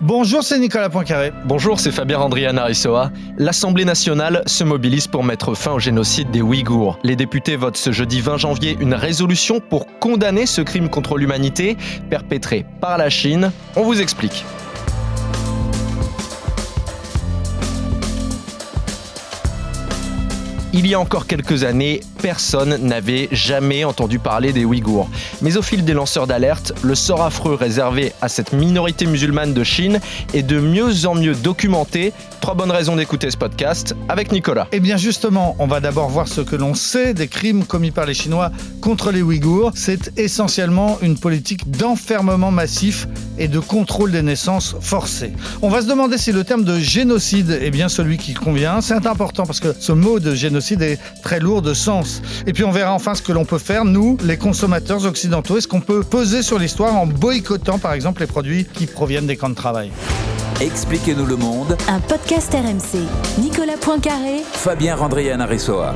Bonjour, c'est Nicolas Poincaré. Bonjour, c'est Fabien Andriana Arissoa. L'Assemblée nationale se mobilise pour mettre fin au génocide des Ouïghours. Les députés votent ce jeudi 20 janvier une résolution pour condamner ce crime contre l'humanité perpétré par la Chine. On vous explique. Il y a encore quelques années, personne n'avait jamais entendu parler des Ouïghours. Mais au fil des lanceurs d'alerte, le sort affreux réservé à cette minorité musulmane de Chine est de mieux en mieux documenté. Trois bonnes raisons d'écouter ce podcast avec Nicolas. Eh bien justement, on va d'abord voir ce que l'on sait des crimes commis par les Chinois contre les Ouïghours. C'est essentiellement une politique d'enfermement massif et de contrôle des naissances forcées. On va se demander si le terme de génocide est bien celui qui convient. C'est important parce que ce mot de génocide est très lourd de sens. Et puis on verra enfin ce que l'on peut faire, nous, les consommateurs occidentaux. Est-ce qu'on peut peser sur l'histoire en boycottant par exemple les produits qui proviennent des camps de travail? Expliquez-nous le monde. Un podcast RMC. Nicolas Poincaré. Fabien Randrian Aressoa.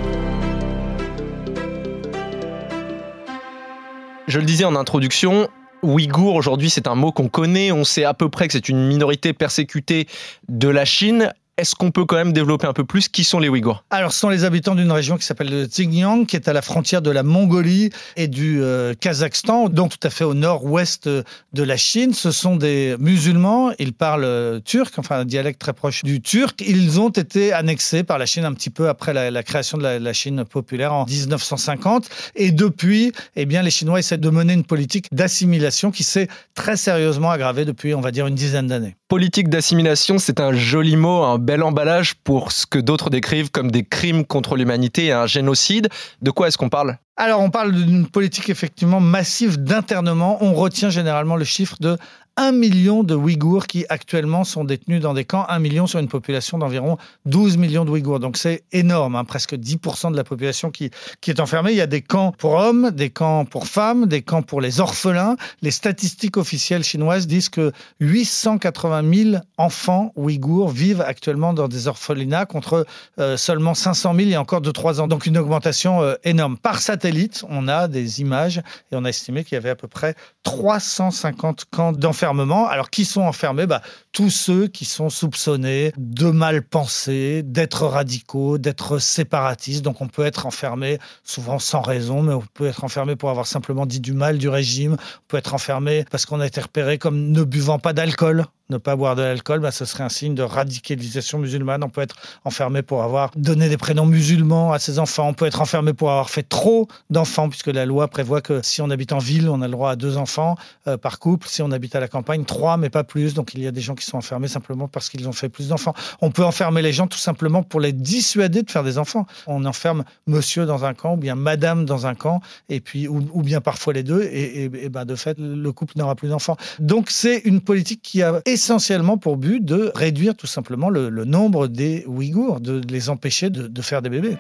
Je le disais en introduction, Ouïghour, aujourd'hui, c'est un mot qu'on connaît. On sait à peu près que c'est une minorité persécutée de la Chine. Est-ce qu'on peut quand même développer un peu plus qui sont les Ouïghours? Alors, ce sont les habitants d'une région qui s'appelle le Xinjiang, qui est à la frontière de la Mongolie et du euh, Kazakhstan, donc tout à fait au nord-ouest de la Chine. Ce sont des musulmans, ils parlent euh, turc, enfin un dialecte très proche du turc. Ils ont été annexés par la Chine un petit peu après la, création de la, Chine populaire en 1950. Et depuis, eh bien, les Chinois essaient de mener une politique d'assimilation qui s'est très sérieusement aggravée depuis, on va dire, une dizaine d'années. Politique d'assimilation, c'est un joli mot, un bel emballage pour ce que d'autres décrivent comme des crimes contre l'humanité et un génocide. De quoi est-ce qu'on parle? Alors, on parle d'une politique effectivement massive d'internement. On retient généralement le chiffre de 1 million de Ouïghours qui actuellement sont détenus dans des camps, 1 million sur une population d'environ 12 millions de Ouïghours. Donc c'est énorme, hein. presque 10% de la population qui, est enfermée. Il y a des camps pour hommes, des camps pour femmes, des camps pour les orphelins. Les statistiques officielles chinoises disent que 880 000 enfants Ouïghours vivent actuellement dans des orphelinats contre euh, seulement 500 000 il y a encore 2-3 ans. Donc une augmentation euh, énorme. Par satellite, on a des images et on a estimé qu'il y avait à peu près 350 camps alors, qui sont enfermés? Bah, Tous ceux qui sont soupçonnés de mal penser, d'être radicaux, d'être séparatistes. Donc, on peut être enfermé souvent sans raison, mais on peut être enfermé pour avoir simplement dit du mal du régime. On peut être enfermé parce qu'on a été repéré comme ne buvant pas d'alcool ne pas boire de l'alcool, bah, ce serait un signe de radicalisation musulmane. On peut être enfermé pour avoir donné des prénoms musulmans à ses enfants. On peut être enfermé pour avoir fait trop d'enfants, puisque la loi prévoit que si on habite en ville, on a le droit à deux enfants euh, par couple. Si on habite à la campagne, trois, mais pas plus. Donc il y a des gens qui sont enfermés simplement parce qu'ils ont fait plus d'enfants. On peut enfermer les gens tout simplement pour les dissuader de faire des enfants. On enferme monsieur dans un camp ou bien madame dans un camp, et puis ou, bien parfois les deux, et, et, ben, de fait, le couple n'aura plus d'enfants. Donc c'est une politique qui a essentiellement pour but de réduire tout simplement le, nombre des Ouïghours, de les empêcher de faire des bébés.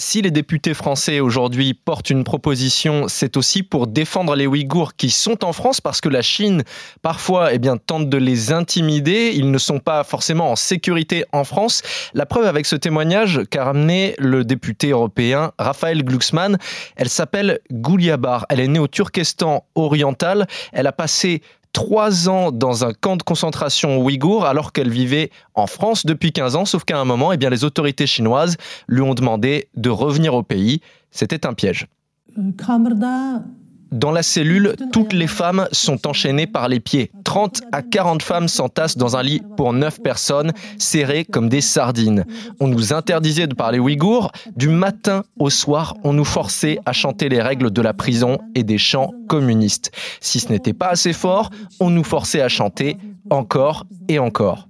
Si les députés français aujourd'hui portent une proposition, c'est aussi pour défendre les Ouïghours qui sont en France parce que la Chine parfois eh bien, tente de les intimider. Ils ne sont pas forcément en sécurité en France. La preuve avec ce témoignage qu'a ramené le député européen Raphaël Glucksmann, elle s'appelle Gouliabar. Elle est née au Turkestan oriental. Elle a passé trois ans dans un camp de concentration ouïghour alors qu'elle vivait en France depuis 15 ans, sauf qu'à un moment, eh bien, les autorités chinoises lui ont demandé de revenir au pays. C'était un piège. Euh, dans la cellule, toutes les femmes sont enchaînées par les pieds. 30 à 40 femmes s'entassent dans un lit pour 9 personnes, serrées comme des sardines. On nous interdisait de parler ouïghour. Du matin au soir, on nous forçait à chanter les règles de la prison et des chants communistes. Si ce n'était pas assez fort, on nous forçait à chanter encore et encore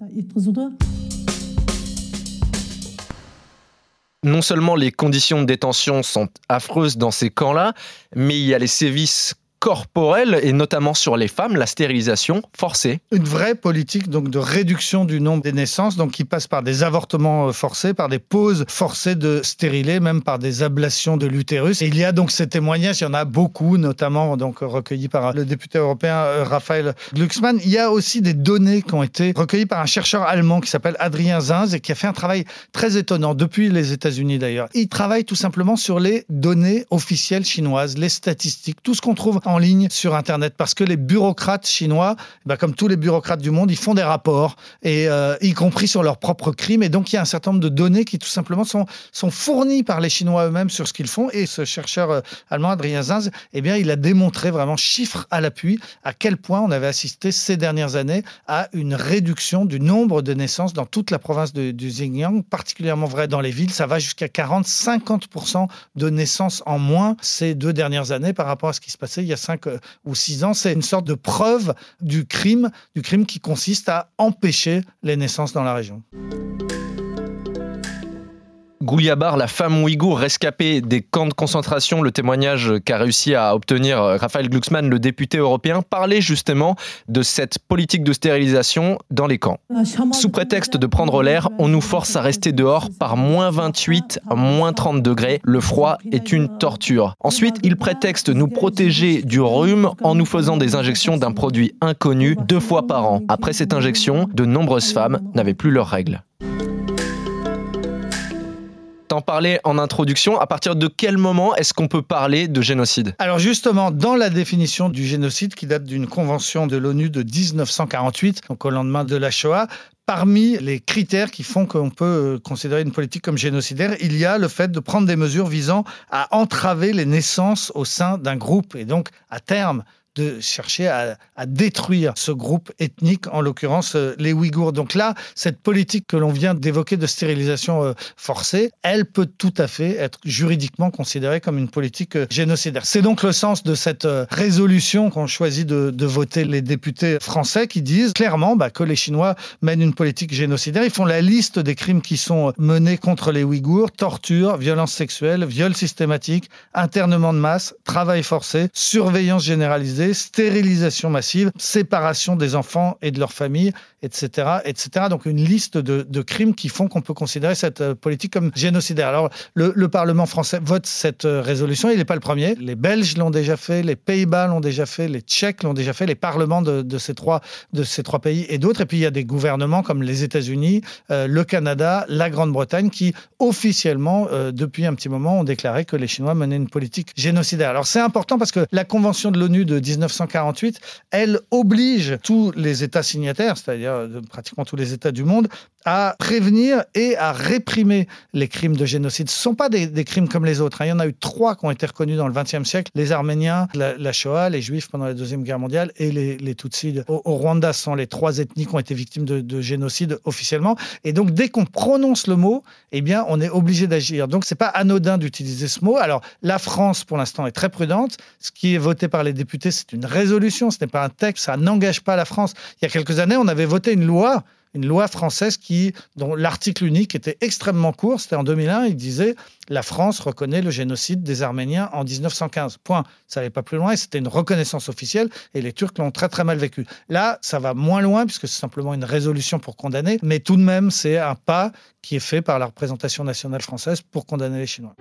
non seulement les conditions de détention sont affreuses dans ces camps-là, mais il y a les sévices corporelle et notamment sur les femmes, la stérilisation forcée. Une vraie politique donc de réduction du nombre des naissances, donc qui passe par des avortements euh, forcés, par des pauses forcées de stérilés, même par des ablations de l'utérus. Il y a donc ces témoignages, il y en a beaucoup, notamment donc recueillis par le député européen euh, Raphaël Glucksmann. Il y a aussi des données qui ont été recueillies par un chercheur allemand qui s'appelle Adrien Zinz et qui a fait un travail très étonnant depuis les États-Unis d'ailleurs. Il travaille tout simplement sur les données officielles chinoises, les statistiques, tout ce qu'on trouve en ligne sur Internet, parce que les bureaucrates chinois, bah, comme tous les bureaucrates du monde, ils font des rapports, et euh, y compris sur leurs propres crimes. Et donc, il y a un certain nombre de données qui, tout simplement, sont, sont fournies par les Chinois eux-mêmes sur ce qu'ils font. Et ce chercheur euh, allemand, Adrien Zinz, eh bien, il a démontré vraiment, chiffre à l'appui, à quel point on avait assisté ces dernières années à une réduction du nombre de naissances dans toute la province du Xinjiang, particulièrement vrai dans les villes. Ça va jusqu'à 40-50% de naissances en moins ces deux dernières années par rapport à ce qui se passait il y a 5 euh, ou 6 ans. C'est une sorte de preuve du crime, du crime qui consiste à empêcher les naissances dans la région. Gouliabar, la femme ouïghour rescapée des camps de concentration, le témoignage qu'a réussi à obtenir Raphaël Glucksmann, le député européen, parlait justement de cette politique de stérilisation dans les camps. Sous prétexte de prendre l'air, on nous force à rester dehors par moins 28, moins 30 degrés. Le froid est une torture. Ensuite, il prétexte nous protéger du rhume en nous faisant des injections d'un produit inconnu deux fois par an. Après cette injection, de nombreuses femmes n'avaient plus leurs règles. T'en parlais en introduction. À partir de quel moment est-ce qu'on peut parler de génocide? Alors justement, dans la définition du génocide qui date d'une convention de l'ONU de 1948, donc au lendemain de la Shoah, Parmi les critères qui font qu'on peut euh, considérer une politique comme génocidaire, il y a le fait de prendre des mesures visant à entraver les naissances au sein d'un groupe et donc à terme de chercher à, détruire ce groupe ethnique, en l'occurrence euh, les Ouïghours. Donc là, cette politique que l'on vient d'évoquer de stérilisation euh, forcée, elle peut tout à fait être juridiquement considérée comme une politique euh, génocidaire. C'est donc le sens de cette résolution qu'ont choisi de, voter les députés français qui disent clairement bah, que les Chinois mènent une politique génocidaire. Ils font la liste des crimes qui sont menés contre les Ouïghours, torture, violence sexuelle, viol systématique, internement de masse, travail forcé, surveillance généralisée, stérilisation massive, séparation des enfants et de leurs familles, etc. Donc une liste de, crimes qui font qu'on peut considérer cette euh, politique comme génocidaire. Alors le, Parlement français vote cette euh, résolution, il n'est pas le premier. Les Belges l'ont déjà fait, les Pays-Bas l'ont déjà fait, les Tchèques l'ont déjà fait, les parlements de, ces, trois, de ces trois pays et d'autres. Et puis il y a des gouvernements comme les États-Unis, euh, le Canada, la Grande-Bretagne qui officiellement, depuis un petit moment, ont déclaré que les Chinois menaient une politique génocidaire. Alors c'est important parce que la Convention de l'ONU de 1948, elle oblige tous les États signataires, c'est-à-dire pratiquement tous les États du monde, à prévenir et à réprimer les crimes de génocide. Ce ne sont pas des, crimes comme les autres. Hein. Il y en a eu trois qui ont été reconnus dans le XXe siècle. Les Arméniens, la, Shoah, les Juifs pendant la Deuxième Guerre mondiale et les, Tutsis au, Rwanda. Ce sont les trois ethnies qui ont été victimes de, génocide officiellement. Et donc, dès qu'on prononce le mot, eh bien, on est obligé d'agir. Donc, c'est pas anodin d'utiliser ce mot. Alors, la France, pour l'instant, est très prudente. Ce qui est voté par les députés, c'est une résolution, ce n'est pas un texte, ça n'engage pas la France. Il y a quelques années, on avait voté une loi une loi française qui, dont l'article unique était extrêmement court. C'était en 2001. Il disait la France reconnaît le génocide des Arméniens en 1915. Point. Ça n'allait pas plus loin et c'était une reconnaissance officielle et les Turcs l'ont très très mal vécu. Là, ça va moins loin puisque c'est simplement une résolution pour condamner, mais tout de même, c'est un pas qui est fait par la représentation nationale française pour condamner les Chinois.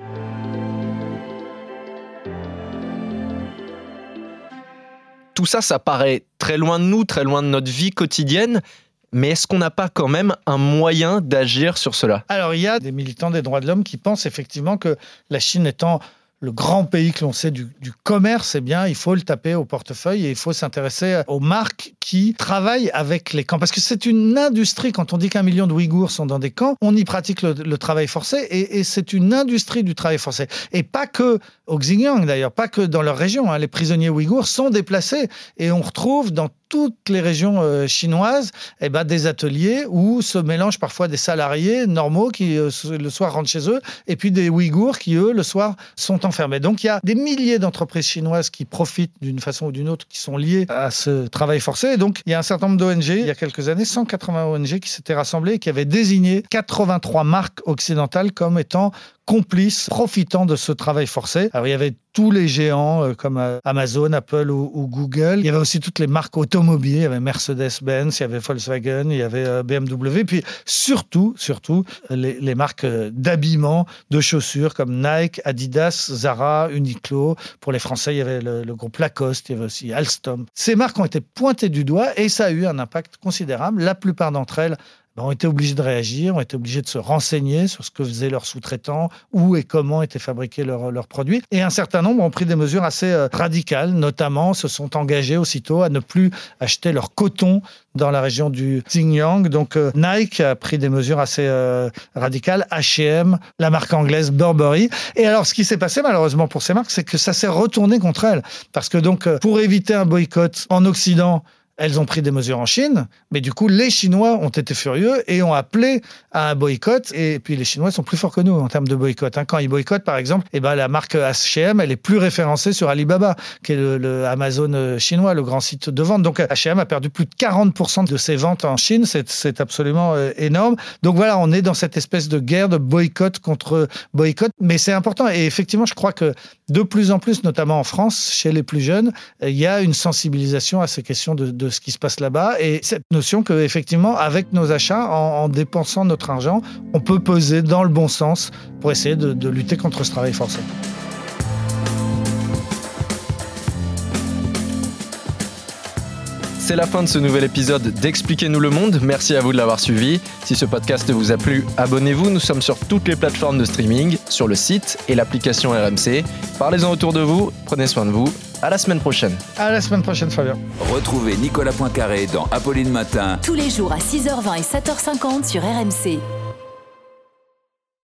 tout ça, ça paraît très loin de nous, très loin de notre vie quotidienne. Mais est-ce qu'on n'a pas quand même un moyen d'agir sur cela? Alors il y a des militants des droits de l'homme qui pensent effectivement que la Chine étant le grand pays que l'on sait du, commerce, eh bien, il faut le taper au portefeuille et il faut s'intéresser aux marques qui travaillent avec les camps. Parce que c'est une industrie, quand on dit qu'un million de Ouïghours sont dans des camps, on y pratique le, travail forcé et, c'est une industrie du travail forcé. Et pas que au Xinjiang d'ailleurs, pas que dans leur région. Hein. Les prisonniers ouïghours sont déplacés et on retrouve dans toutes les régions euh, chinoises eh ben, des ateliers où se mélangent parfois des salariés normaux qui euh, le soir rentrent chez eux et puis des Ouïghours qui eux le soir sont enfermés. Donc il y a des milliers d'entreprises chinoises qui profitent d'une façon ou d'une autre qui sont liées à ce travail forcé. Donc il y a un certain nombre d'ONG, il y a quelques années, 180 ONG qui s'étaient rassemblées et qui avaient désigné 83 marques occidentales comme étant complices profitant de ce travail forcé. Alors il y avait tous les géants euh, comme euh, Amazon, Apple ou, Google. Il y avait aussi toutes les marques automobiles. Il y avait Mercedes-Benz, il y avait Volkswagen, il y avait euh, BMW. Puis surtout, surtout les, les marques d'habillement, de chaussures comme Nike, Adidas, Zara, Uniqlo. Pour les Français, il y avait le, le groupe Lacoste, il y avait aussi Alstom. Ces marques ont été pointées du doigt et ça a eu un impact considérable. La plupart d'entre elles ben, ont été obligés de réagir, ont été obligés de se renseigner sur ce que faisaient leurs sous-traitants, où et comment étaient fabriqués leurs, leurs produits. Et un certain nombre ont pris des mesures assez euh, radicales, notamment se sont engagés aussitôt à ne plus acheter leur coton dans la région du Xinjiang. Donc euh, Nike a pris des mesures assez euh, radicales, H&M, la marque anglaise Burberry. Et alors ce qui s'est passé malheureusement pour ces marques, c'est que ça s'est retourné contre elles. Parce que donc pour éviter un boycott en Occident, elles ont pris des mesures en Chine, mais du coup, les Chinois ont été furieux et ont appelé à un boycott. Et puis, les Chinois sont plus forts que nous en termes de boycott. Hein. Quand ils boycottent, par exemple, eh ben, la marque H&M, elle est plus référencée sur Alibaba, qui est le, Amazon euh, chinois, le grand site de vente. Donc, H&M a perdu plus de 40% de ses ventes en Chine. C'est absolument euh, énorme. Donc, voilà, on est dans cette espèce de guerre de boycott contre boycott. Mais c'est important. Et effectivement, je crois que de plus en plus, notamment en France, chez les plus jeunes, il y a une sensibilisation à ces questions de, ce qui se passe là-bas et cette notion que effectivement avec nos achats en, en, dépensant notre argent on peut peser dans le bon sens pour essayer de lutter contre ce travail forcé. C'est la fin de ce nouvel épisode d'Expliquez-nous le monde. Merci à vous de l'avoir suivi. Si ce podcast vous a plu, abonnez-vous. Nous sommes sur toutes les plateformes de streaming, sur le site et l'application RMC. Parlez-en autour de vous. Prenez soin de vous. À la semaine prochaine. À la semaine prochaine, Fabien. Retrouvez Nicolas Poincaré dans Apolline Matin. Tous les jours à 6h20 et 7h50 sur RMC.